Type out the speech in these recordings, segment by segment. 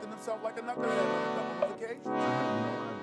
conducting like a knucklehead on a couple of occasions.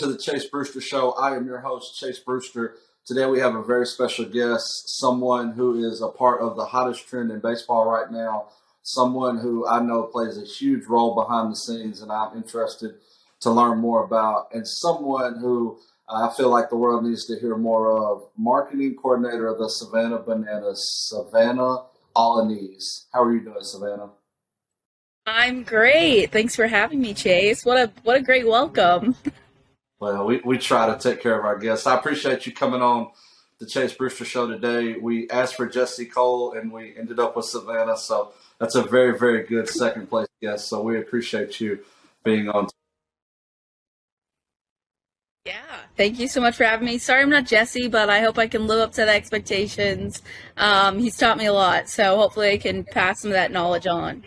To the Chase Brewster Show. I am your host, Chase Brewster. Today we have a very special guest, someone who is a part of the hottest trend in baseball right now, someone who I know plays a huge role behind the scenes and I'm interested to learn more about, and someone who I feel like the world needs to hear more of, marketing coordinator of the Savannah Bananas, Savanah Alaniz. How are you doing, Savanah? I'm great. Thanks for having me, Chase. What a what a great welcome. Well, we, we try to take care of our guests. I appreciate you coming on the Chase Brewster Show today. We asked for Jesse Cole and we ended up with Savanah, so that's a very, very good second place guest. So we appreciate you being on. Yeah. Thank you so much for having me. Sorry I'm not Jesse, but I hope I can live up to the expectations. Um, he's taught me a lot, so hopefully I can pass some of that knowledge on.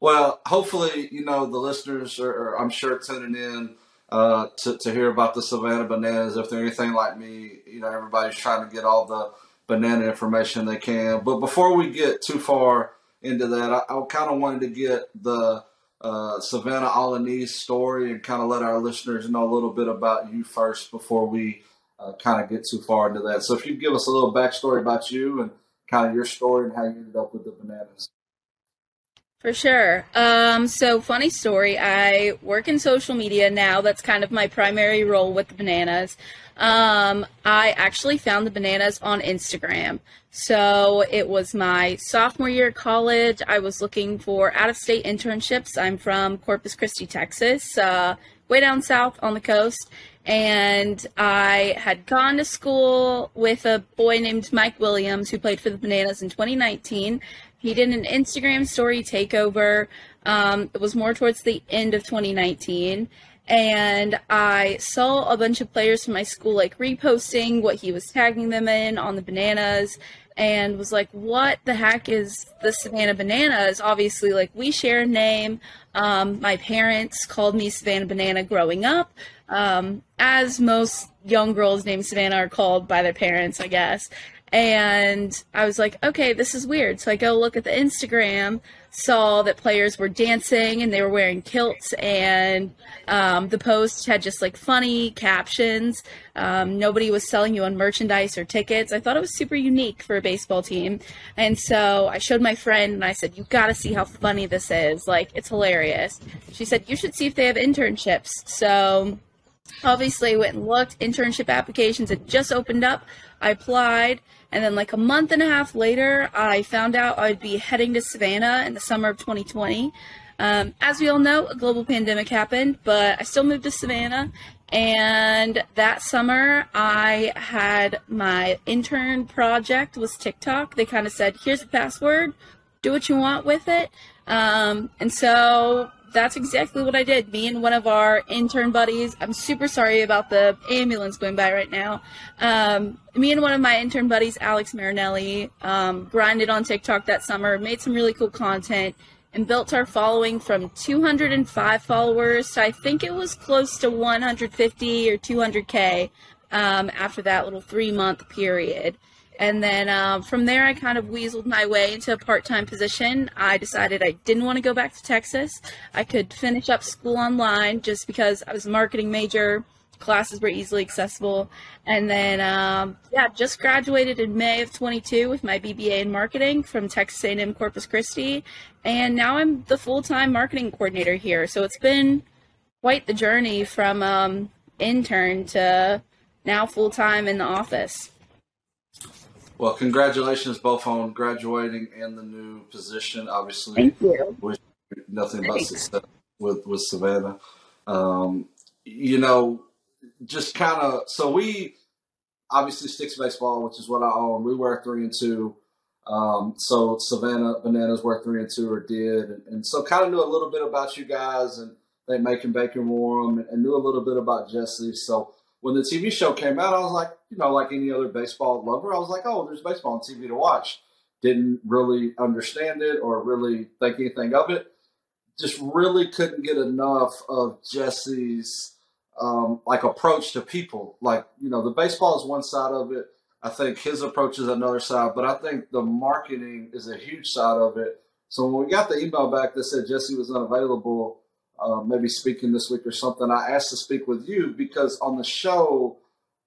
Well, hopefully, you know, the listeners are, are I'm sure, tuning in uh, to, to hear about the Savannah bananas. If they're anything like me, you know, everybody's trying to get all the banana information they can. But before we get too far into that, I, I kind of wanted to get the uh, Savanah Alaniz story and kind of let our listeners know a little bit about you first before we uh, kind of get too far into that. So if you give us a little backstory about you and kind of your story and how you ended up with the bananas. For sure. Um, so, funny story. I work in social media now. That's kind of my primary role with the bananas. Um, I actually found the bananas on Instagram. So, it was my sophomore year of college. I was looking for out of state internships. I'm from Corpus Christi, Texas, uh, way down south on the coast. And I had gone to school with a boy named Mike Williams who played for the Bananas in 2019 he did an Instagram story takeover. Um, it was more towards the end of 2019. And I saw a bunch of players from my school like reposting what he was tagging them in on the bananas and was like, what the heck is the Savannah Bananas? Obviously, like, we share a name. Um, my parents called me Savannah Banana growing up, um, as most young girls named Savannah are called by their parents, I guess. And I was like, okay, this is weird. So I go look at the Instagram, saw that players were dancing and they were wearing kilts, and um, the post had just like funny captions. Um, nobody was selling you on merchandise or tickets. I thought it was super unique for a baseball team. And so I showed my friend and I said, You gotta see how funny this is. Like, it's hilarious. She said, You should see if they have internships. So obviously I went and looked internship applications had just opened up i applied and then like a month and a half later i found out i'd be heading to savannah in the summer of 2020 um, as we all know a global pandemic happened but i still moved to savannah. And that summer i had my intern project was tiktok. They kind of said here's the password. Do what you want with it. Um, and so that's exactly what I did. Me and one of our intern buddies. I'm super sorry about the ambulance going by right now. Um, me and one of my intern buddies, Alex Marinelli, um, grinded on TikTok that summer, made some really cool content, and built our following from 205 followers to I think it was close to 150 or 200k um, after that little three month period. And then um, from there, I kind of weaseled my way into a part time position. I decided I didn't want to go back to Texas. I could finish up school online just because I was a marketing major. Classes were easily accessible. And then, um, yeah, just graduated in May of 22 with my BBA in marketing from Texas A&M Corpus Christi. And now I'm the full time marketing coordinator here. So it's been quite the journey from um, intern to now full time in the office. Well, congratulations both on graduating and the new position. Obviously, Thank you. Wish nothing but success with with Savannah. Um, you know, just kind of so we obviously sticks baseball, which is what I own. We were three and two. Um, so Savannah Bananas were three and two or did, and, and so kind of knew a little bit about you guys and they making bacon warm and, and knew a little bit about Jesse. So when the TV show came out, I was like, you know, like any other baseball lover, I was like, oh, there's baseball on TV to watch. Didn't really understand it or really think anything of it. Just really couldn't get enough of Jesse's um, like approach to people. Like, you know, the baseball is one side of it. I think his approach is another side, but I think the marketing is a huge side of it. So when we got the email back that said Jesse was unavailable, uh, maybe speaking this week or something, I asked to speak with you because on the show,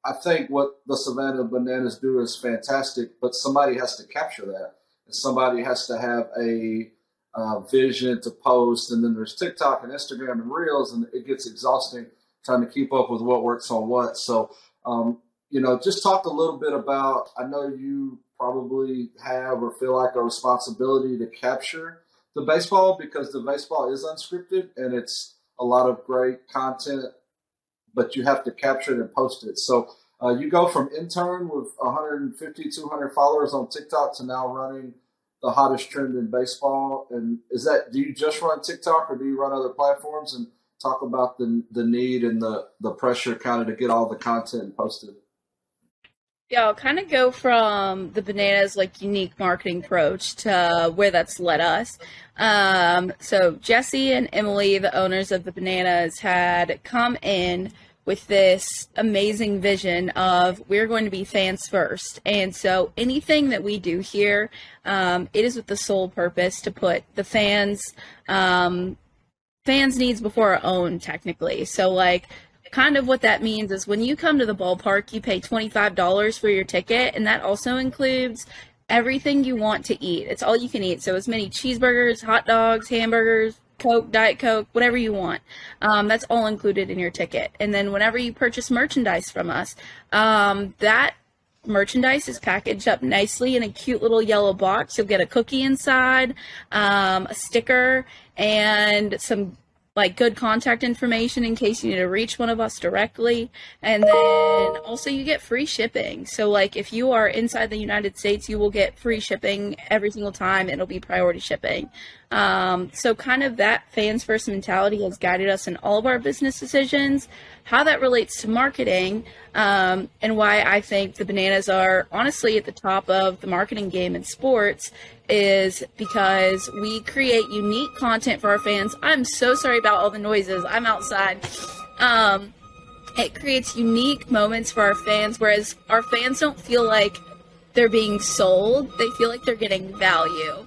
I think what the Savannah Bananas do is fantastic, but somebody has to capture that. And somebody has to have a uh, vision to post. And then there's TikTok and Instagram and Reels, and it gets exhausting trying to keep up with what works on what. So, um, you know, just talk a little bit about. I know you probably have or feel like a responsibility to capture the baseball because the baseball is unscripted and it's a lot of great content, but you have to capture it and post it. So uh, you go from intern with 150, 200 followers on TikTok to now running the hottest trend in baseball. And is that do you just run TikTok or do you run other platforms and talk about the the need and the the pressure kind of to get all the content posted? Yeah, I'll kind of go from the bananas like unique marketing approach to where that's led us. Um, so Jesse and Emily, the owners of the bananas, had come in with this amazing vision of we're going to be fans first. And so anything that we do here, um, it is with the sole purpose to put the fans um, fans needs before our own technically. So like kind of what that means is when you come to the ballpark, you pay $25 for your ticket, and that also includes everything you want to eat. It's all you can eat. So, as many cheeseburgers, hot dogs, hamburgers, Coke, Diet Coke, whatever you want. Um, that's all included in your ticket. And then, whenever you purchase merchandise from us, um, that merchandise is packaged up nicely in a cute little yellow box. You'll get a cookie inside, um, a sticker, and some like good contact information in case you need to reach one of us directly. And then also you get free shipping. So like if you are inside the united states you will get free shipping every single time. It'll be priority shipping. Um, so kind of that fans first mentality has guided us in all of our business decisions how that relates to marketing um, and why i think the bananas are honestly at the top of the marketing game in sports is because we create unique content for our fans. I'm so sorry about all the noises. I'm outside. Um, it creates unique moments for our fans, whereas our fans don't feel like they're being sold. They feel like they're getting value.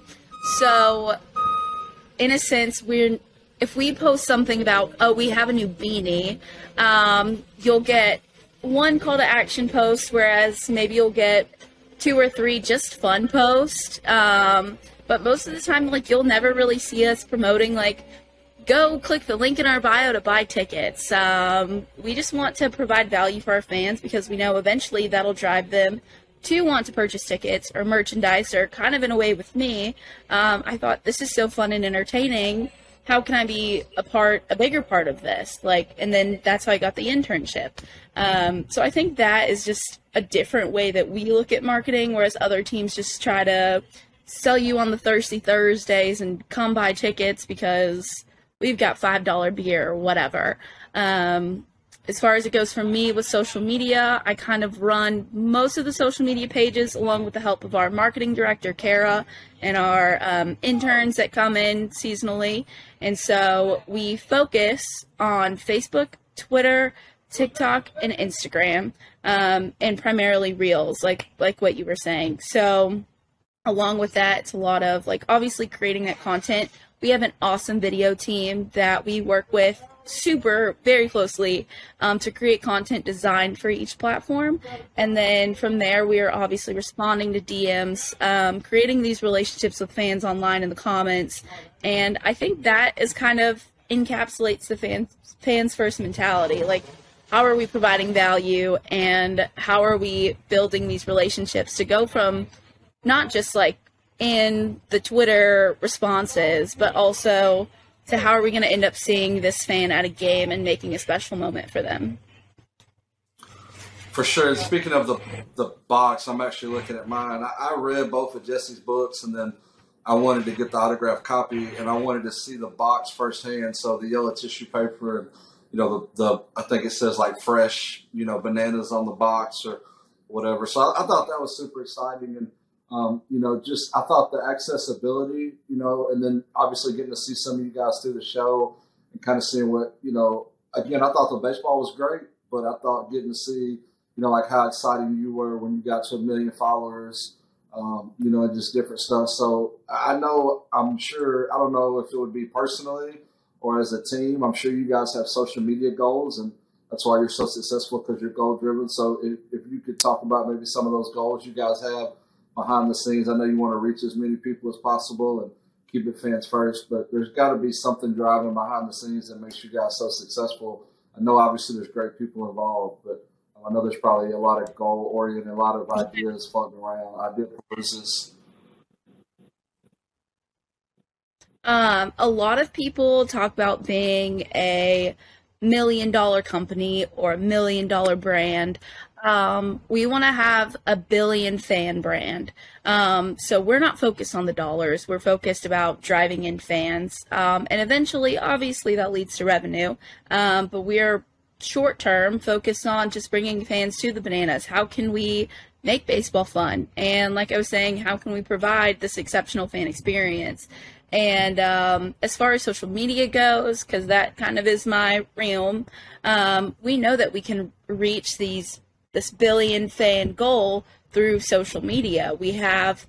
So, in a sense, we're if we post something about oh we have a new beanie, um, you'll get one call to action post, whereas maybe you'll get two or three just fun posts. Um, but most of the time, like you'll never really see us promoting like go click the link in our bio to buy tickets. Um, we just want to provide value for our fans because we know eventually that'll drive them to want to purchase tickets or merchandise or kind of in a way with me. Um, I thought this is so fun and entertaining. How can I be a part, a bigger part of this? Like, and then that's how I got the internship. Um, so I think that is just a different way that we look at marketing, whereas other teams just try to sell you on the thirsty Thursdays and come buy tickets because we've got five dollar beer or whatever. Um, as far as it goes for me with social media, I kind of run most of the social media pages along with the help of our marketing director, Kara, and our um, interns that come in seasonally. And so we focus on Facebook, Twitter, TikTok and Instagram, um, and primarily Reels, like like what you were saying. So, along with that, it's a lot of like obviously creating that content. We have an awesome video team that we work with super very closely um, to create content designed for each platform and then from there we are obviously responding to dms um, creating these relationships with fans online in the comments and i think that is kind of encapsulates the fans fans first mentality like how are we providing value and how are we building these relationships to go from not just like in the Twitter responses, but also to how are we going to end up seeing this fan at a game and making a special moment for them. For sure. Speaking of the the box, I'm actually looking at mine. I, I read both of Jesse's books, and then I wanted to get the autograph copy, and I wanted to see the box firsthand. So the yellow tissue paper, and you know the, the I think it says like fresh, you know, bananas on the box or whatever. So I, I thought that was super exciting, and um, you know, just I thought the accessibility, you know, and then obviously getting to see some of you guys through the show and kind of seeing what you know. Again, I thought the baseball was great, but I thought getting to see you know, like how excited you were when you got to a million followers, um, you know, and just different stuff. So I know, I'm sure, I don't know if it would be personally or as a team. I'm sure you guys have social media goals, and that's why you're so successful because you're goal driven. So if, if you could talk about maybe some of those goals you guys have behind the scenes, I know you want to reach as many people as possible and keep it fans first, but there's got to be something driving behind the scenes that makes you guys so successful. I know obviously there's great people involved, but I know there's probably a lot of goal oriented, a lot of ideas floating around, idea pieces. Um, a lot of people talk about being a million dollar company or a million dollar brand. Um, we want to have a billion fan brand. Um, so we're not focused on the dollars. We're focused about driving in fans. Um, and eventually, obviously, that leads to revenue. Um, but we're short term focused on just bringing fans to the bananas. How can we make baseball fun? And like I was saying, how can we provide this exceptional fan experience? And um, as far as social media goes, because that kind of is my realm, um, we know that we can reach these this billion fan goal through social media. We have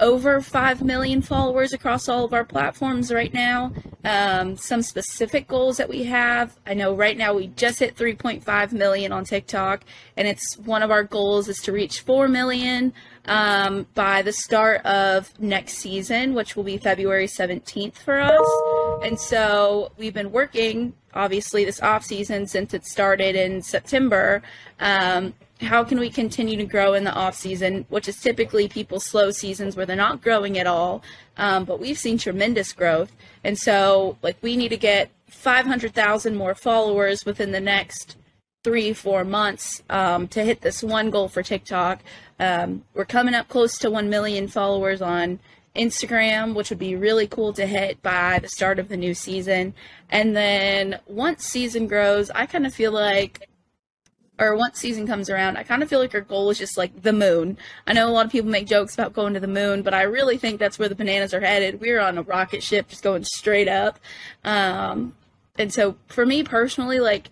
over 5 million followers across all of our platforms right now. Um, some specific goals that we have. I know right now we just hit 3.5 million on TikTok, and it's one of our goals is to reach 4 million um, by the start of next season, which will be February 17th for us. And so we've been working, obviously, this off season since it started in September. Um, how can we continue to grow in the off season, which is typically people's slow seasons where they're not growing at all. Um, but we've seen tremendous growth, and so like we need to get 500,000 more followers within the next three four months um, to hit this one goal for TikTok. Um, we're coming up close to 1 million followers on Instagram, which would be really cool to hit by the start of the new season. And then once season grows, I kind of feel like or once season comes around, I kind of feel like our goal is just like the moon. I know a lot of people make jokes about going to the moon, but I really think that's where the bananas are headed. We're on a rocket ship just going straight up. Um, and so for me personally, like,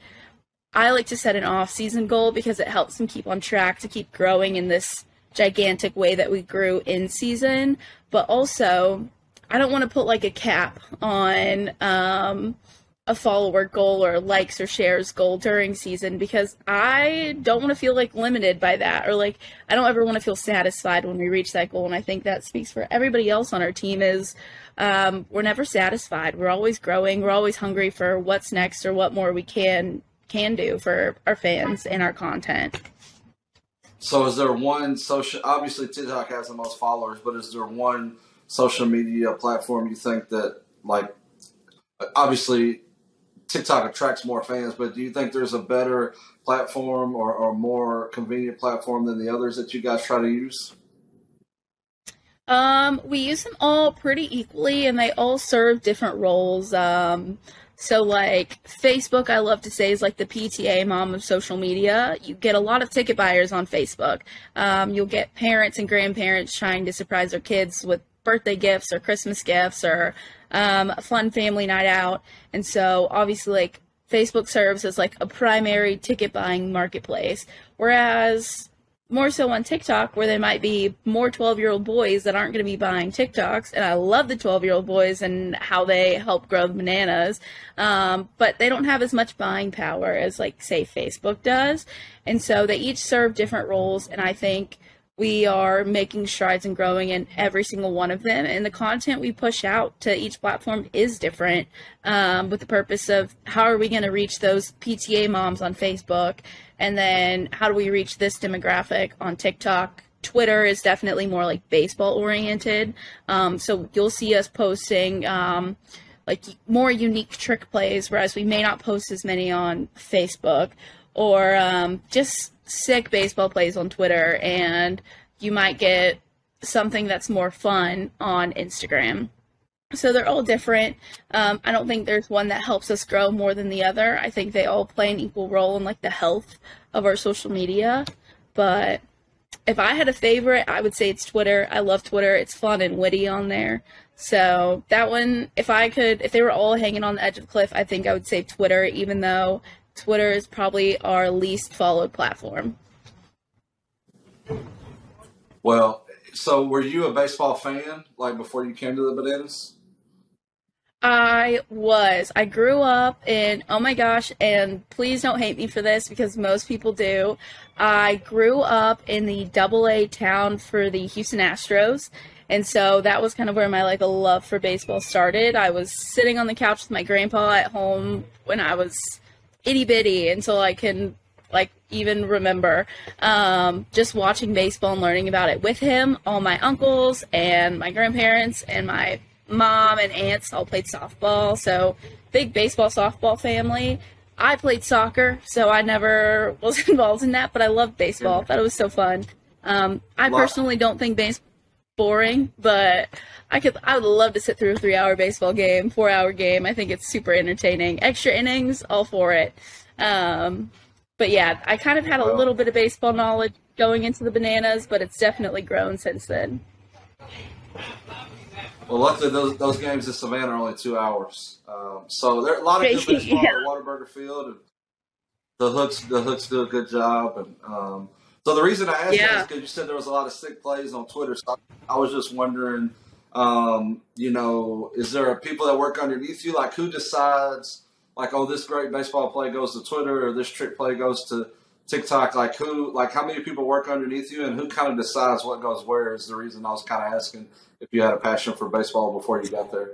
I like to set an off season goal because it helps them keep on track to keep growing in this gigantic way that we grew in season. But also, I don't want to put like a cap on, um, a follower goal or likes or shares goal during season because I don't want to feel like limited by that or like I don't ever want to feel satisfied when we reach that goal and I think that speaks for everybody else on our team is um, we're never satisfied. We're always growing. We're always hungry for what's next or what more we can can do for our fans and our content. So is there one social obviously TikTok has the most followers but is there one social media platform you think that like obviously TikTok attracts more fans, but do you think there's a better platform or, or more convenient platform than the others that you guys try to use? Um, we use them all pretty equally, and they all serve different roles. Um, so, like Facebook, I love to say is like the PTA mom of social media. You get a lot of ticket buyers on Facebook. Um, you'll get parents and grandparents trying to surprise their kids with birthday gifts or Christmas gifts or um, a fun family night out. And so obviously, like Facebook serves as like a primary ticket buying marketplace, whereas more so on TikTok, where there might be more 12 year old boys that aren't going to be buying TikToks. And I love the 12 year old boys and how they help grow the bananas. Um, but they don't have as much buying power as, like, say, Facebook does. And so they each serve different roles. And I think we are making strides and growing in every single one of them and the content we push out to each platform is different um, with the purpose of how are we going to reach those pta moms on facebook and then how do we reach this demographic on tiktok. Twitter is definitely more like baseball oriented um, so you'll see us posting um, like more unique trick plays whereas we may not post as many on facebook or um, just sick baseball plays on Twitter, and you might get something that's more fun on Instagram. So they're all different. Um, I don't think there's one that helps us grow more than the other. I think they all play an equal role in like the health of our social media. But if I had a favorite, I would say it's Twitter. I love Twitter. It's fun and witty on there. So that one, if I could, if they were all hanging on the edge of cliff, I think I would say Twitter, even though Twitter is probably our least followed platform. Well, so were you a baseball fan like before you came to the Bananas? I was. I grew up in, oh my gosh, and please don't hate me for this because most people do. I grew up in the double A town for the Houston Astros. And so that was kind of where my like a love for baseball started. I was sitting on the couch with my grandpa at home when I was itty bitty until I can like even remember um, just watching baseball and learning about it with him. All my uncles and my grandparents and my mom and aunts all played softball, so big baseball softball family. I played soccer, so I never was involved in that, but I loved baseball. Thought it was so fun. Um, I personally don't think baseball boring, but I could I would love to sit through a three hour baseball game, four hour game. I think it's super entertaining. Extra innings, all for it. Um, but yeah, I kind of had a little bit of baseball knowledge going into the bananas, but it's definitely grown since then. Well, luckily those those games in Savannah are only two hours, um, so there are a lot of good baseball yeah. at Whataburger Field, and the hooks the hooks do a good job. And um, so the reason I asked Yeah. that is because you said there was a lot of sick plays on Twitter. So I was just wondering, um, you know, is there people that work underneath you? Like who decides, like, oh, this great baseball play goes to Twitter or this trick play goes to TikTok? Like who, like how many people work underneath you, and who kind of decides what goes where? Is the reason I was kind of asking if you had a passion for baseball before you got there.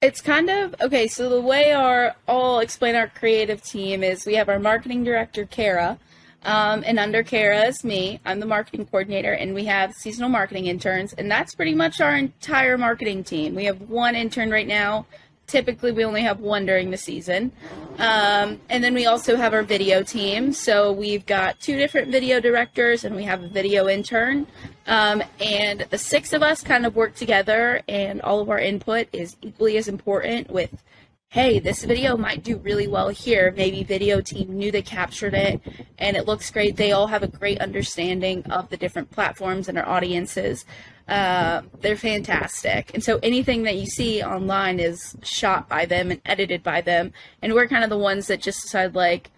It's kind of okay. So the way our I'll explain our creative team is we have our marketing director Kara, um, and under Kara is me. I'm the marketing coordinator, and we have seasonal marketing interns, and that's pretty much our entire marketing team. We have one intern right now. Typically, we only have one during the season, um, and then we also have our video team. So we've got two different video directors, and we have a video intern. Um, and the six of us kind of work together, and all of our input is equally as important. With, hey, this video might do really well here. Maybe video team knew they captured it, and it looks great. They all have a great understanding of the different platforms and our audiences. Uh, they're fantastic, and so anything that you see online is shot by them and edited by them, and we're kind of the ones that just decide like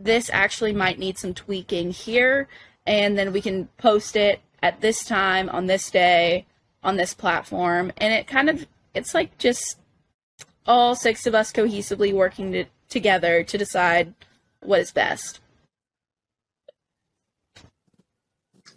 this actually might need some tweaking here and then we can post it at this time on this day on this platform and it kind of it's like just all six of us cohesively working to, together to decide what is best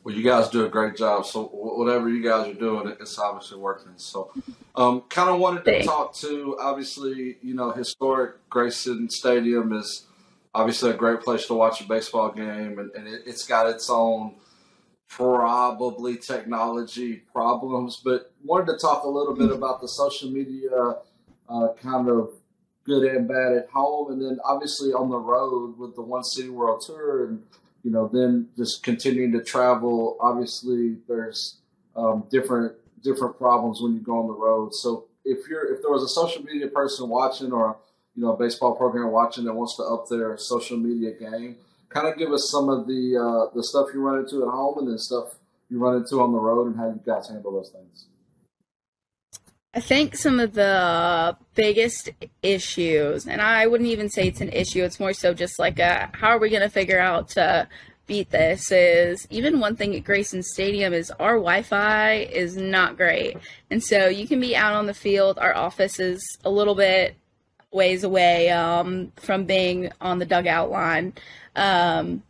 Well, you guys do a great job. So whatever you guys are doing, it's obviously working. So, um, kind of wanted to Thanks. talk to obviously, you know, historic Grayson Stadium is obviously a great place to watch a baseball game, and, and it, it's got its own probably technology problems. But wanted to talk a little bit about the social media uh, kind of good and bad at home, and then obviously on the road with the One City World Tour, and you know, then just continuing to travel. Obviously, there's um, different different problems when you go on the road. So if you're if there was a social media person watching or you know a baseball program watching that wants to up their social media game, kind of give us some of the uh, the stuff you run into at home and then stuff you run into on the road and how you guys handle those things. I think some of the biggest issues, and I wouldn't even say it's an issue, it's more so just like a how are we going to figure out to beat this is even one thing at Grayson Stadium is our Wi-Fi is not great. And so you can be out on the field, our office is a little bit ways away um, from being on the dugout line. Um,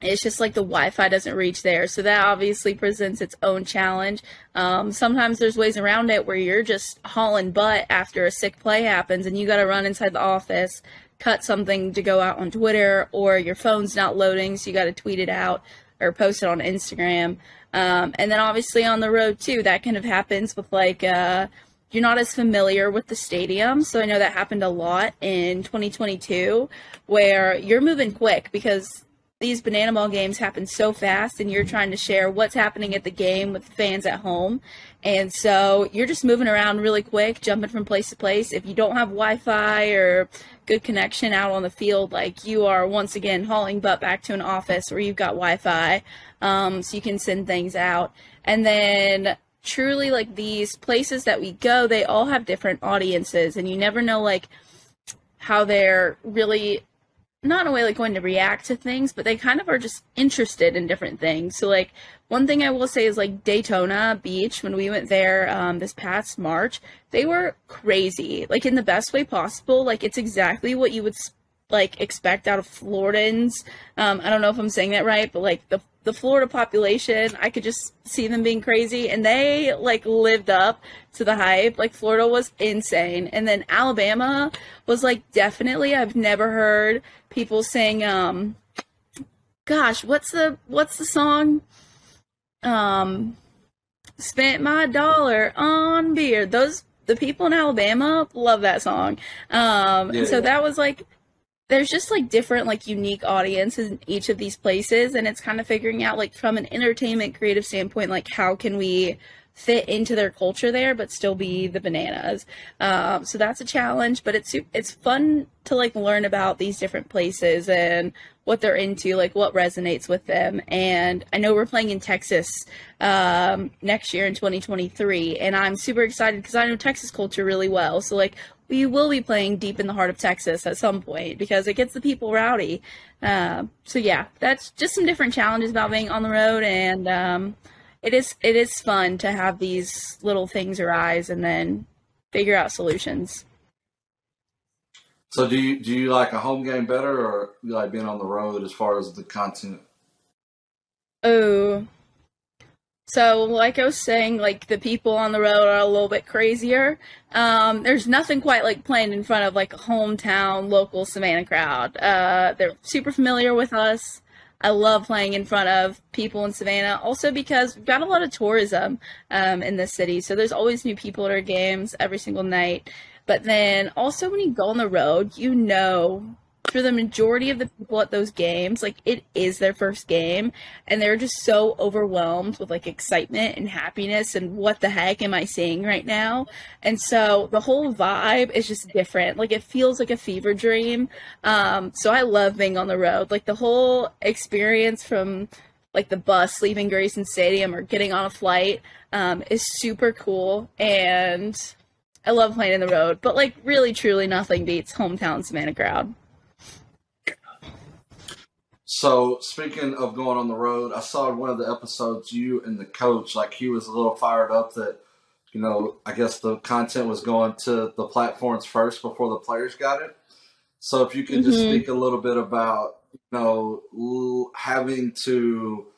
it's just like the Wi-Fi doesn't reach there, so that obviously presents its own challenge. Um, sometimes there's ways around it where you're just hauling butt after a sick play happens, and you got to run inside the office, cut something to go out on Twitter, or your phone's not loading, so you got to tweet it out or post it on Instagram. Um, and then obviously on the road too, that kind of happens with like uh, you're not as familiar with the stadium. So I know that happened a lot in 2022 where you're moving quick because these banana ball games happen so fast and you're trying to share what's happening at the game with fans at home. And so you're just moving around really quick jumping from place to place. If you don't have wi-fi or good connection out on the field like you are once again hauling butt back to an office where you've got wi-fi um, so you can send things out. And then truly like these places that we go they all have different audiences and you never know like how they're really not in a way like going to react to things, but they kind of are just interested in different things. So like one thing I will say is like Daytona Beach when we went there um, this past March, they were crazy, like in the best way possible. Like it's exactly what you would like expect out of Floridans. Um, I don't know if I'm saying that right, but like the the Florida population, I could just see them being crazy, and they like lived up to the hype. Like Florida was insane, and then Alabama was like definitely. I've never heard people sing. Um, gosh, what's the what's the song? Um, spent my dollar on beer. Those the people in Alabama love that song. Um, yeah. so that was like there's just like different like unique audiences in each of these places and it's kind of figuring out like from an entertainment creative standpoint like how can we fit into their culture there but still be the bananas. Um, so that's a challenge but it's it's fun to like learn about these different places and what they're into like what resonates with them. And i know we're playing in texas um, next year in 2023 and i'm super excited because i know texas culture really well. So like we will be playing deep in the heart of Texas at some point because it gets the people rowdy. Uh, so yeah, that's just some different challenges about being on the road, and um, it is it is fun to have these little things arise and then figure out solutions. So do you do you like a home game better, or you like being on the road as far as the content? Oh, so, like I was saying, like the people on the road are a little bit crazier. Um, there's nothing quite like playing in front of like a hometown local Savannah crowd. Uh, they're super familiar with us. I love playing in front of people in Savannah, also because we've got a lot of tourism um, in the city. So there's always new people at our games every single night. But then also when you go on the road, you know for the majority of the people at those games, like it is their first game and they're just so overwhelmed with like excitement and happiness and what the heck am I seeing right now? And so the whole vibe is just different. Like it feels like a fever dream. Um, so I love being on the road. Like the whole experience from like the bus leaving Grayson Stadium or getting on a flight um, is super cool and I love playing in the road, but like really truly nothing beats hometown Savannah crowd. So speaking of going on the road, I saw in one of the episodes you and the coach, like he was a little fired up that, you know, I guess the content was going to the platforms first before the players got it. So if you could just mm-hmm. speak a little bit about, you know, having to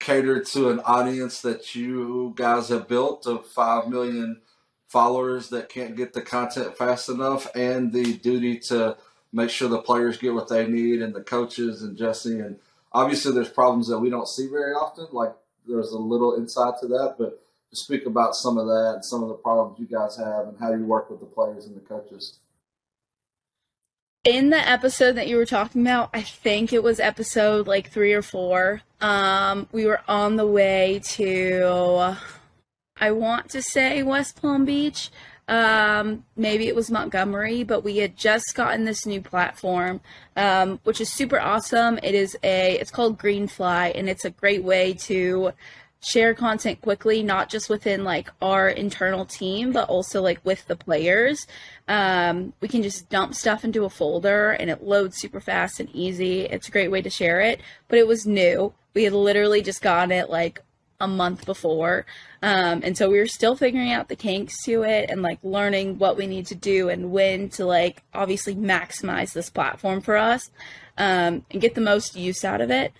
cater to an audience that you guys have built of five million followers that can't get the content fast enough, and the duty to make sure the players get what they need and the coaches and Jesse and obviously there's problems that we don't see very often. Like there's a little insight to that, but to speak about some of that and some of the problems you guys have and how you work with the players and the coaches. In the episode that you were talking about, I think it was episode like three or four. Um, we were on the way to, I want to say West Palm Beach. Um, maybe it was Montgomery, but we had just gotten this new platform, um, which is super awesome. It is a, it's called Greenfly, and it's a great way to share content quickly, not just within like our internal team, but also like with the players. Um, we can just dump stuff into a folder and it loads super fast and easy. It's a great way to share it, but it was new. We had literally just gotten it like a month before. Um, and so we were still figuring out the kinks to it and like learning what we need to do and when to like obviously maximize this platform for us um, and get the most use out of it.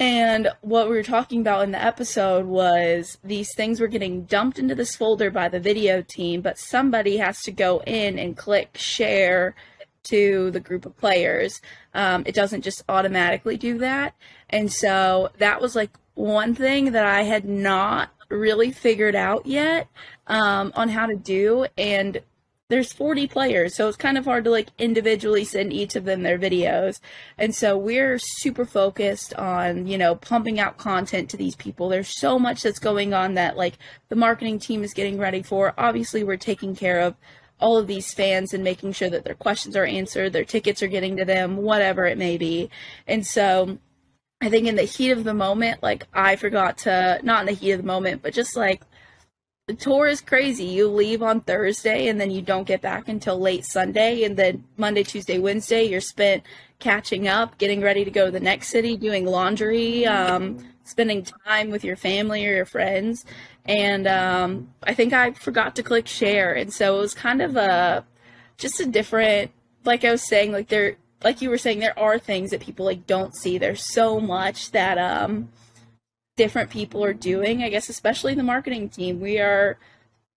And what we were talking about in the episode was these things were getting dumped into this folder by the video team, but somebody has to go in and click share to the group of players. Um, it doesn't just automatically do that. And so that was like one thing that I had not really figured out yet um, on how to do. And there's 40 players, so it's kind of hard to like individually send each of them their videos. And so we're super focused on, you know, pumping out content to these people. There's so much that's going on that like the marketing team is getting ready for. Obviously, we're taking care of all of these fans and making sure that their questions are answered, their tickets are getting to them, whatever it may be. And so I think in the heat of the moment, like I forgot to, not in the heat of the moment, but just like the tour is crazy. You leave on Thursday and then you don't get back until late Sunday. And then Monday, Tuesday, Wednesday, you're spent catching up, getting ready to go to the next city, doing laundry, um, spending time with your family or your friends. And um, I think I forgot to click share. And so it was kind of a just a different, like I was saying, like there, like you were saying, there are things that people like don't see. There's so much that um, different people are doing. I guess especially the marketing team, we are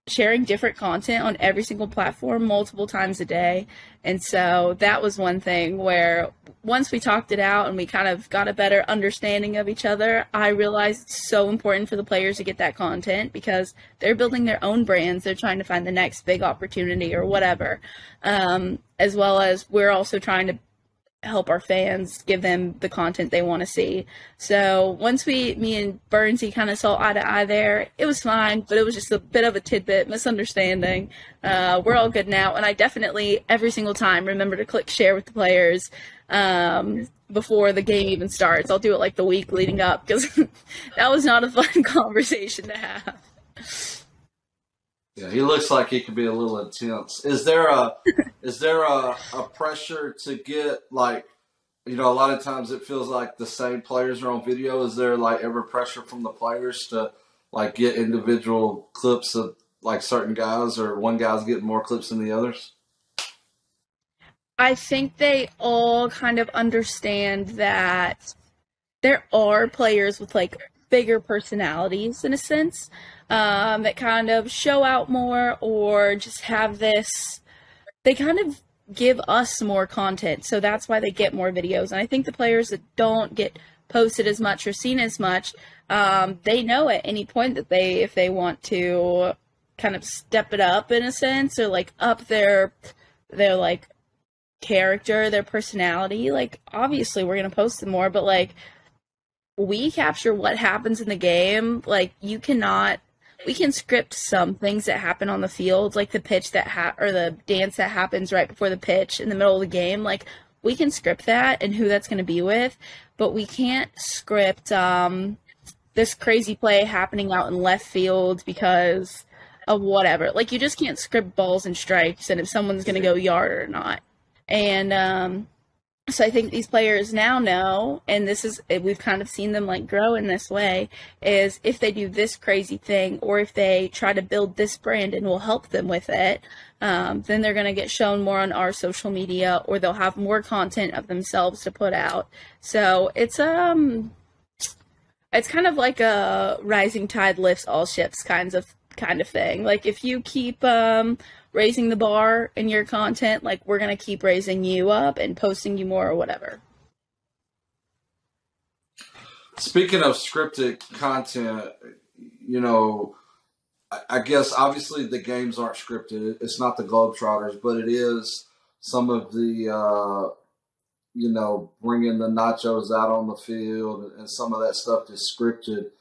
sharing different content on every single platform multiple times a day. And so that was one thing where once we talked it out and we kind of got a better understanding of each other, I realized it's so important for the players to get that content because they're building their own brands. They're trying to find the next big opportunity or whatever. Um, as well as we're also trying to help our fans give them the content they want to see. So once we, me and Burnsy kind of saw eye to eye there, it was fine, but it was just a bit of a tidbit misunderstanding. Uh, we're all good now, and I definitely every single time remember to click share with the players um, before the game even starts. I'll do it like the week leading up because that was not a fun conversation to have. Yeah, he looks like he could be a little intense. Is there a is there a, a pressure to get like you know, a lot of times it feels like the same players are on video. Is there like ever pressure from the players to like get individual clips of like certain guys or one guy's getting more clips than the others? I think they all kind of understand that there are players with like bigger personalities in a sense um, that kind of show out more or just have this. They kind of give us more content, so that's why they get more videos. And I think the players that don't get posted as much or seen as much, um, they know at any point that they, if they want to, kind of step it up in a sense or like up their their like character, their personality. Like obviously we're gonna post them more, but like we capture what happens in the game. Like you cannot we can script some things that happen on the field, like the pitch that ha- or the dance that happens right before the pitch in the middle of the game. Like we can script that and who that's going to be with, but we can't script um, this crazy play happening out in left field because of whatever. Like you just can't script balls and strikes and if someone's going to go yard or not. And um, so I think these players now know, and this is we've kind of seen them like grow in this way, is if they do this crazy thing or if they try to build this brand and we'll help them with it, um, then they're going to get shown more on our social media or they'll have more content of themselves to put out. So it's um, it's kind of like a rising tide lifts all ships kinds of kind of thing. Like if you keep um raising the bar in your content, like we're gonna keep raising you up and posting you more or whatever. Speaking of scripted content, you know, I guess obviously the games aren't scripted. It's not the Globetrotters, but it is some of the, uh, you know, bringing the nachos out on the field and some of that stuff is scripted.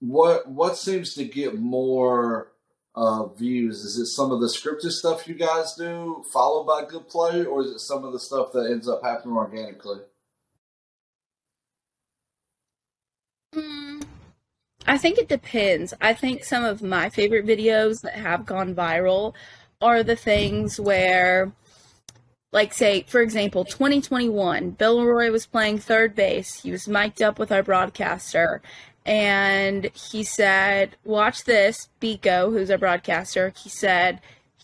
What what seems to get more uh, views? Is it some of the scripted stuff you guys do, followed by good play, or is it some of the stuff that ends up happening organically? Hmm. I think it depends. I think some of my favorite videos that have gone viral are the things where, like, say, for example, 2021, Bill LeRoy was playing third base. He was mic'd up with our broadcaster, and he said, "Watch this." Biko, who's our broadcaster, he said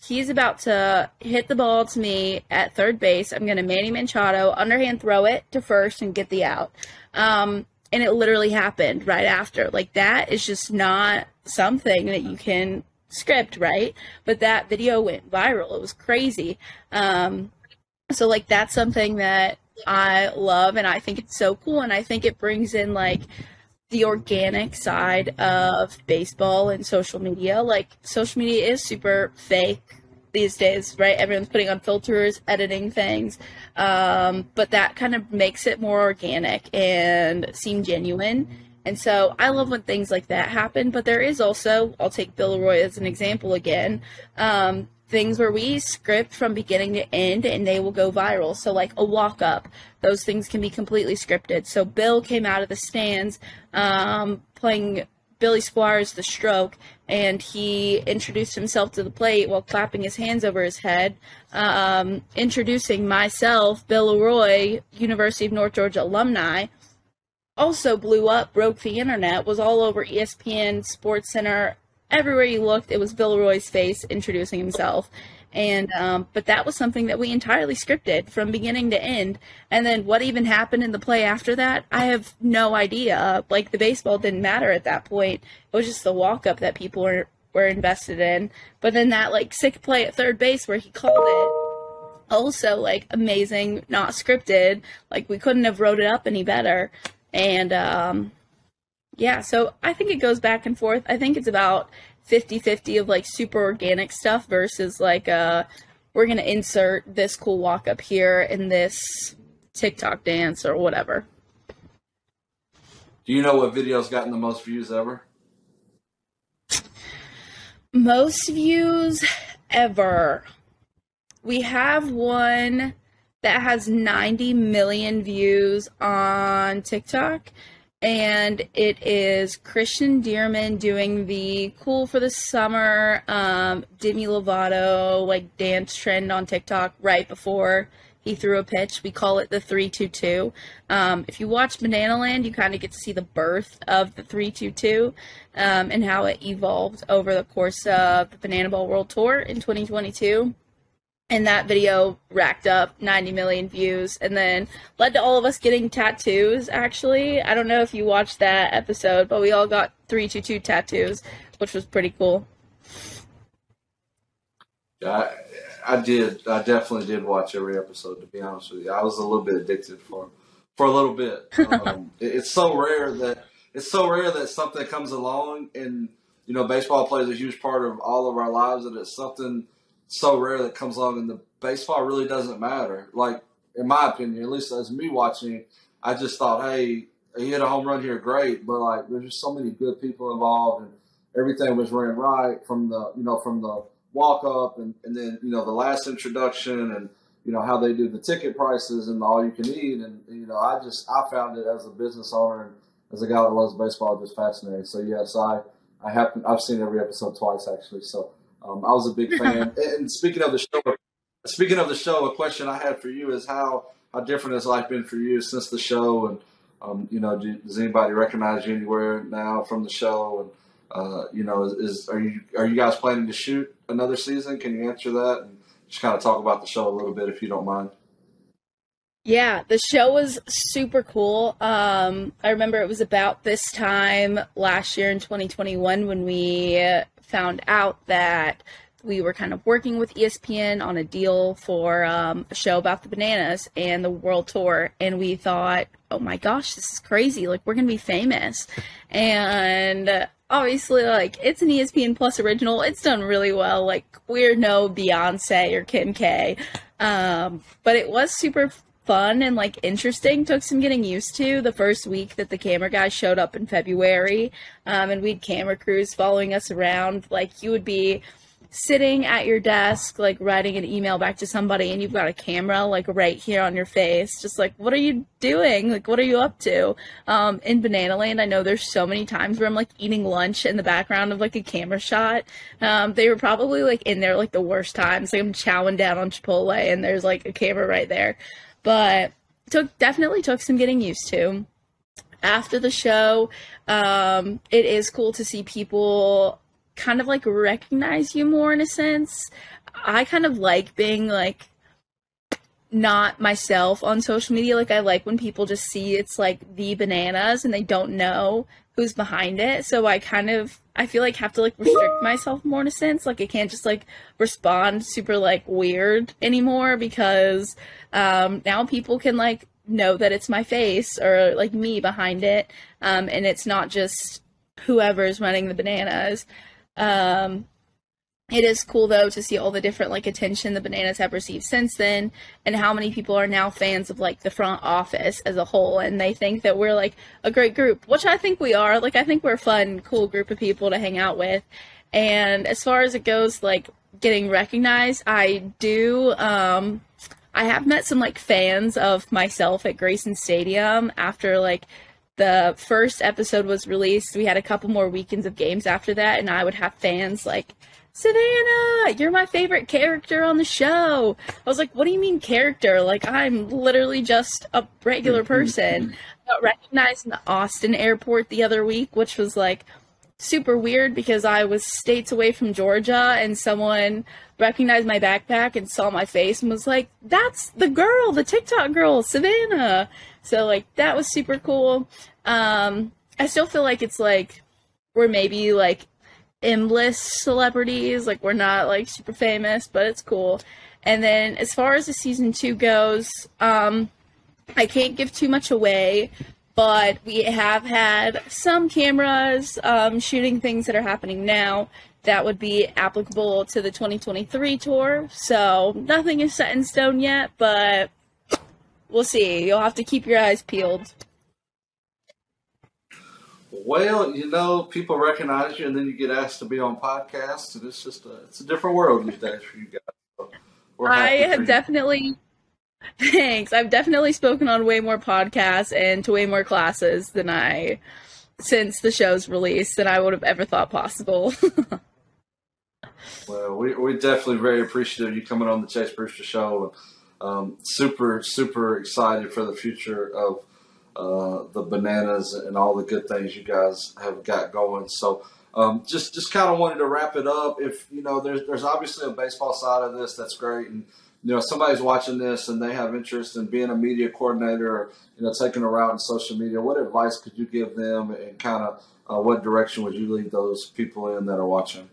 he's about to hit the ball to me at third base. I'm going to Manny Machado underhand throw it to first and get the out. Um, and it literally happened right after. Like that is just not something that you can script, right? But that video went viral. It was crazy. Um, so like that's something that I love and I think it's so cool and I think it brings in like the organic side of baseball and social media. Like social media is super fake these days, right? Everyone's putting on filters, editing things, um, but that kind of makes it more organic and seem genuine. And so I love when things like that happen. But there is also, I'll take Bill LeRoy as an example again. Um, things where we script from beginning to end and they will go viral. So, like a walk up, those things can be completely scripted. So, Bill came out of the stands um, playing Billy Squier's the stroke, and he introduced himself to the plate while clapping his hands over his head, um, introducing myself, Bill LeRoy, University of North Georgia alumni. Also blew up, broke the internet, was all over ESPN, Sports Center, everywhere you looked, it was Bill LeRoy's face introducing himself. And um, but that was something that we entirely scripted from beginning to end. And then what even happened in the play after that, I have no idea. Like the baseball didn't matter at that point. It was just the walk up that people were were invested in. But then that like sick play at third base where he called it, also like amazing, not scripted. Like we couldn't have wrote it up any better. And um, yeah, so I think it goes back and forth. I think it's about 50-50 of like super organic stuff versus like uh we're going to insert this cool walk up here in this TikTok dance or whatever. Do you know what video's gotten the most views ever? Most views ever. We have one that has 90 million views on TikTok and it is Christian Dierman doing the cool for the summer um, Demi Lovato like dance trend on TikTok right before he threw a pitch. We call it the 322. Um, if you watch Banana Land, you kind of get to see the birth of the 322 um, and how it evolved over the course of the Banana Ball World Tour in 2022 and that video racked up 90 million views and then led to all of us getting tattoos actually i don't know if you watched that episode but we all got 322 tattoos which was pretty cool I, I did. I definitely did watch every episode. To be honest with you, I was a little bit addicted for for a little bit. Um, it- it's so rare that it's so rare that something comes along, and you know, baseball plays a huge part of all of our lives, and it's something so rare that comes along, and the baseball really doesn't matter. Like in my opinion, at least as me watching, I just thought, hey, he hit a home run here, great, but like there's just so many good people involved, and everything was ran right from the you know from the walk up and, and then you know the last introduction and you know how they do the ticket prices and all you can eat and you know I just I found it as a business owner and as a guy that loves baseball just fascinating. So yes, I I have I've seen every episode twice actually. So um, I was a big fan. and, speaking of the show, speaking of the show, a question I had for you is how how different has life been for you since the show and um, you know, do, does anybody recognize you anywhere now from the show? And uh, you know, is, is are you are you guys planning to shoot another season? Can you answer that and just kind of talk about the show a little bit if you don't mind? Yeah, the show was super cool. Um, I remember it was about this time last year in 2021 when we found out that we were kind of working with ESPN on a deal for um, a show about the bananas and the world tour. And we thought, oh my gosh, this is crazy. Like, we're going to be famous. And obviously, like, it's an ESPN Plus original. It's done really well. Like, we're no Beyonce or Kim K. Um, but it was super fun and like interesting. Took some getting used to the first week that the camera guys showed up in February, um, and we'd camera crews following us around. Like you would be sitting at your desk, like writing an email back to somebody, and you've got a camera like right here on your face, just like what are you doing? Like what are you up to? Um, in Banana Land, I know there's so many times where I'm like eating lunch in the background of like a camera shot. Um, they were probably like in there like the worst times. Like I'm chowing down on Chipotle, and there's like a camera right there but took definitely took some getting used to. After the show, um, it is cool to see people kind of like recognize you more in a sense. I kind of like being like not myself on social media. Like I like when people just see it's like the bananas and they don't know who's behind it. So I kind of I feel like have to like restrict myself more in a sense. Like I can't just like respond super like weird anymore because um now people can like know that it's my face or like me behind it, um, and it's not just whoever's running the bananas. Um, it is cool though to see all the different like attention the bananas have received since then and how many people are now fans of like the front office as a whole. And they think that we're like a great group which i think we are. Like i think we're a fun cool group of people to hang out with. And as far as it goes like getting recognized i do um i have met some like fans of myself at grayson stadium after like the first episode was released. We had a couple more weekends of games after that and i would have fans like Savanah, you're my favorite character on the show. I was like, what do you mean character? Like, I'm literally just a regular person. I got recognized in the Austin airport the other week, which was like super weird because I was states away from Georgia and someone recognized my backpack and saw my face and was like, that's the girl, the TikTok girl, Savanah. So, like, that was super cool. Um, I still feel like it's like, we're maybe like M-list celebrities. Like we're not like super famous, but it's cool. And then as far as the season two goes, um, I can't give too much away, but we have had some cameras um, shooting things that are happening now that would be applicable to the 2023 tour. So nothing is set in stone yet, but we'll see. You'll have to keep your eyes peeled. Well, you know, people recognize you, and then you get asked to be on podcasts, and it's just a, it's a different world these days for you guys. So I have definitely, thanks. I've definitely spoken on way more podcasts and to way more classes than I, since the show's release, than I would have ever thought possible. well, we we definitely very appreciative of you coming on the Chase Brewster Show. Um, super super excited for the future of uh, the bananas and all the good things you guys have got going. So um, just just kind of wanted to wrap it up. If you know, there's there's obviously a baseball side of this that's great, and you know somebody's watching this and they have interest in being a media coordinator or you know taking a route in social media. What advice could you give them, and kind of uh, what direction would you lead those people in that are watching?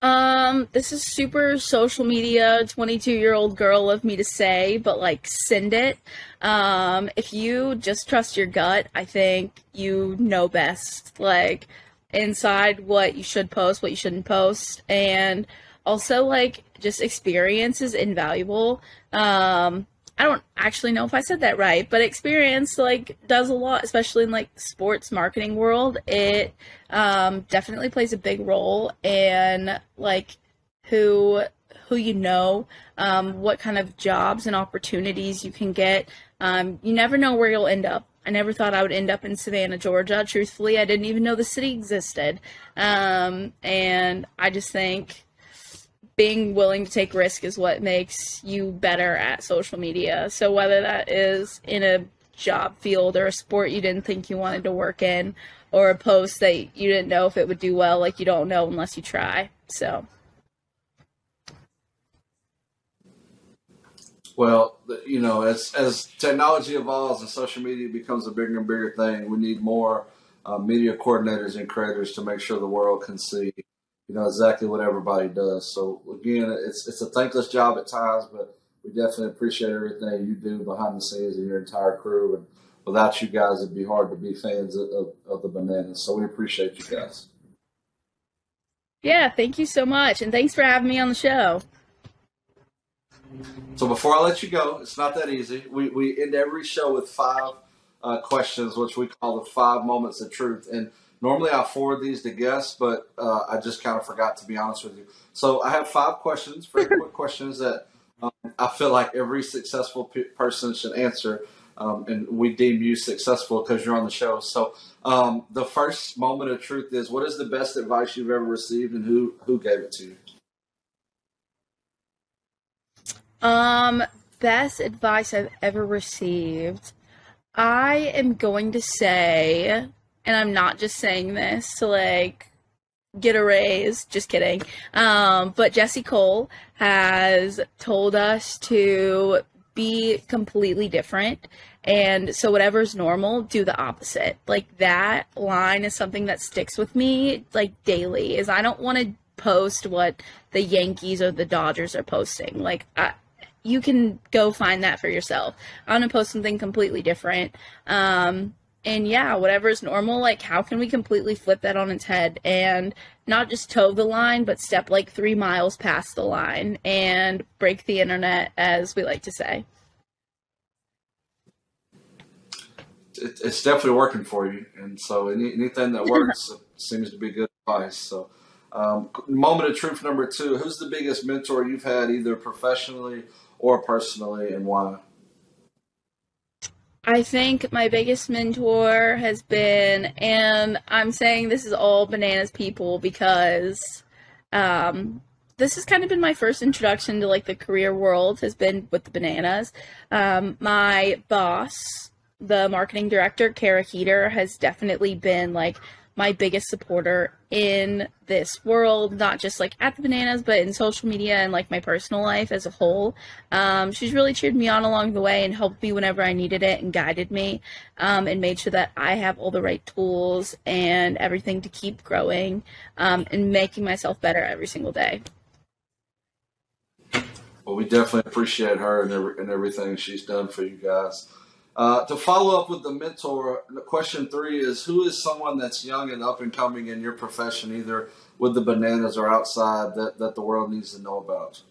Um, this is super social media 22 year old girl of me to say, but like send it. Um, if you just trust your gut, I think you know best. Like inside what you should post, what you shouldn't post, and also like just experience is invaluable. Um, I don't actually know if I said that right, but experience like does a lot, especially in like sports marketing world. It um, definitely plays a big role in like who who you know, um, what kind of jobs and opportunities you can get. Um, you never know where you'll end up. I never thought I would end up in Savannah, Georgia. Truthfully, I didn't even know the city existed. Um, and I just think being willing to take risk is what makes you better at social media. So whether that is in a job field or a sport you didn't think you wanted to work in or a post that you didn't know if it would do well, like you don't know unless you try. So Well, you know, as as technology evolves and social media becomes a bigger and bigger thing, we need more uh, media coordinators and creators to make sure the world can see you know exactly what everybody does. So again, it's it's a thankless job at times, but we definitely appreciate everything you do behind the scenes and your entire crew. And without you guys, it'd be hard to be fans of, of, of the bananas. So we appreciate you guys. Yeah, thank you so much, and thanks for having me on the show. So before I let you go, it's not that easy. We we end every show with five uh, questions, which we call the five moments of truth, and Normally, I forward these to guests, but uh, I just kind of forgot to be honest with you. So I have five questions, very quick questions that um, I feel like every successful pe- person should answer, um, and we deem you successful because you're on the show. So um, the first moment of truth is: what is the best advice you've ever received, and who who gave it to you? Um, best advice I've ever received. I am going to say and I'm not just saying this to like get a raise. Just kidding. Um, but Jesse Cole has told us to be completely different. And so, whatever's normal, do the opposite. Like that line is something that sticks with me like daily. Is I don't want to post what the Yankees or the Dodgers are posting. Like I, you can go find that for yourself. I'm gonna post something completely different. Um, and yeah, whatever is normal, like how can we completely flip that on its head and not just toe the line, but step like three miles past the line and break the internet, as we like to say. It, it's definitely working for you, and so any, anything that works seems to be good advice. So, um, moment of truth number two: Who's the biggest mentor you've had, either professionally or personally, and why? I think my biggest mentor has been, and I'm saying this is all bananas people because um, this has kind of been my first introduction to like the career world has been with the bananas. Um, my boss, the marketing director, Kara Heater, has definitely been like my biggest supporter in this world, not just like at the bananas, but in social media and like my personal life as a whole. Um, she's really cheered me on along the way and helped me whenever I needed it and guided me um, and made sure that I have all the right tools and everything to keep growing um, and making myself better every single day. Well, we definitely appreciate her and, every, and everything she's done for you guys. Uh, to follow up with the mentor, question three is Who is someone that's young and up and coming in your profession, either with the bananas or outside, that, that the world needs to know about?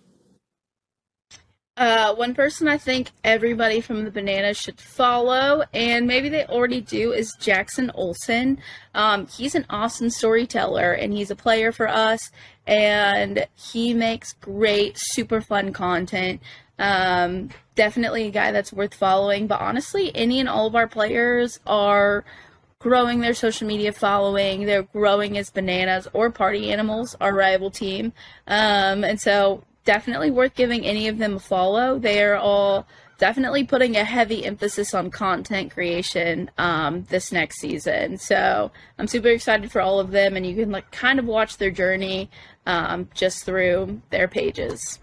Uh, one person I think everybody from the Bananas should follow, and maybe they already do, is Jackson Olson. Um, he's an awesome storyteller, and he's a player for us, and he makes great, super fun content. Um, definitely a guy that's worth following. But honestly, any and all of our players are growing their social media following. They're growing as bananas or party animals, our rival team. Um, and so definitely worth giving any of them a follow. They are all definitely putting a heavy emphasis on content creation um, this next season. So I'm super excited for all of them, and you can like kind of watch their journey um, just through their pages.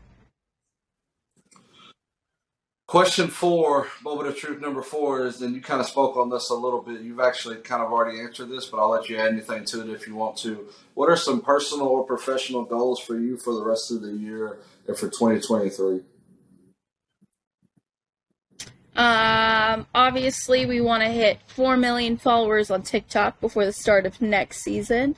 Question four, moment of truth number four is, and you kind of spoke on this a little bit. You've actually kind of already answered this, but I'll let you add anything to it if you want to. What are some personal or professional goals for you for the rest of the year and for 2023? Um, obviously, we want to hit 4 million followers on TikTok before the start of next season.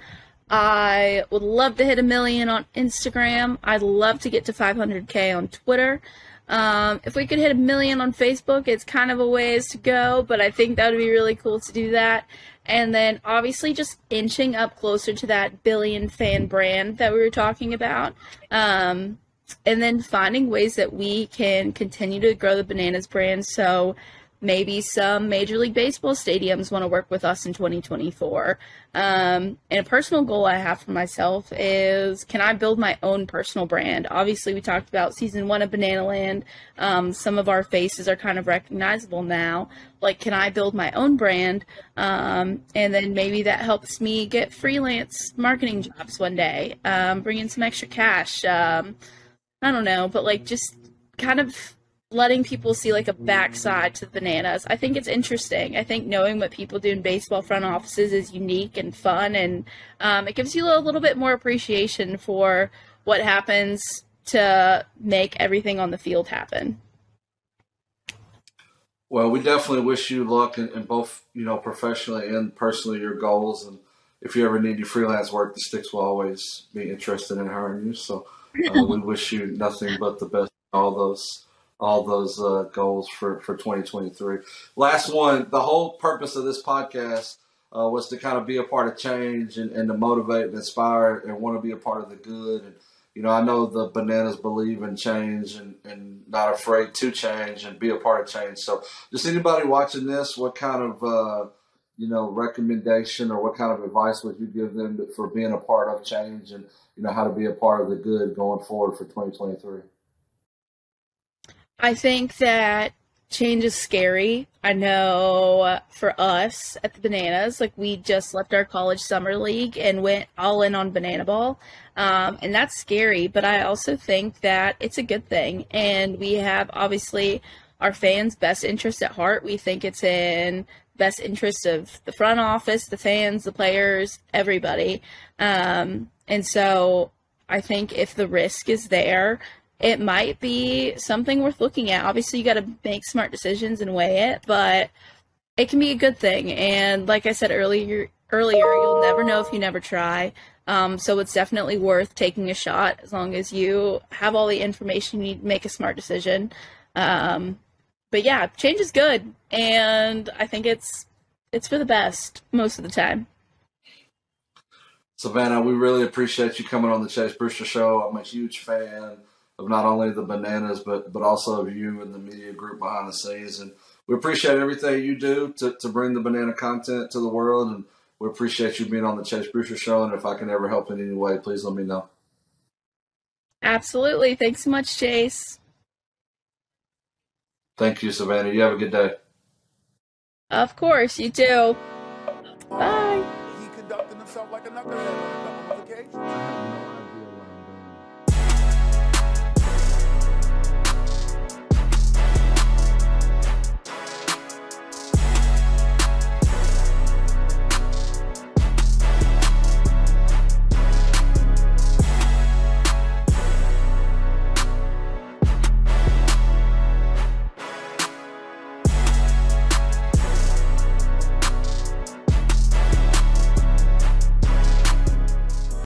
I would love to hit a million on Instagram. I'd love to get to 500K on Twitter. Um, if we could hit a million on Facebook, it's kind of a ways to go, but I think that would be really cool to do that. And then obviously just inching up closer to that billion fan brand that we were talking about. Um, and then finding ways that we can continue to grow the Bananas brand so maybe some Major League Baseball stadiums want to work with us in 2024. Um, and a personal goal I have for myself is can I build my own personal brand? Obviously, we talked about season one of Banana Land. Um, some of our faces are kind of recognizable now. Like, can I build my own brand? Um, and then maybe that helps me get freelance marketing jobs one day, um, bring in some extra cash. Um, I don't know, but like just kind of letting people see like a backside to the bananas. I think it's interesting. I think knowing what people do in baseball front offices is unique and fun, and um, it gives you a little bit more appreciation for what happens to make everything on the field happen. Well, we definitely wish you luck in, in both, you know, professionally and personally, your goals. And if you ever need your freelance work, the Sticks will always be interested in hiring you. So uh, we wish you nothing but the best. All those all those uh, goals for, for 2023. Last one, the whole purpose of this podcast uh, was to kind of be a part of change and, and to motivate and inspire and want to be a part of the good. And, you know, I know the bananas believe in change and, and not afraid to change and be a part of change. So just anybody watching this, what kind of, uh, you know, recommendation or what kind of advice would you give them for being a part of change and, you know, how to be a part of the good going forward for 2023? I think that change is scary. I know for us at the Bananas, like we just left our college summer league and went all in on banana ball. Um, and that's scary, but I also think that it's a good thing. And we have obviously our fans' best interest at heart. We think it's in best interest of the front office, the fans, the players, everybody. Um, and so I think if the risk is there, it might be something worth looking at. Obviously, you got to make smart decisions and weigh it, but it can be a good thing. And like I said earlier, earlier, you'll never know if you never try. Um, so it's definitely worth taking a shot as long as you have all the information you need to make a smart decision. Um, but yeah, change is good, and I think it's it's for the best most of the time. Savanah, we really appreciate you coming on the Chase Brewster Show. I'm a huge fan of not only the bananas, but but also of you and the media group behind the scenes. And we appreciate everything you do to, to bring the banana content to the world. And we appreciate you being on the Chase Brewster Show. And if I can ever help in any way, please let me know. Absolutely. Thanks so much, Chase. Thank you, Savanah. You have a good day. Of course, you too. Bye.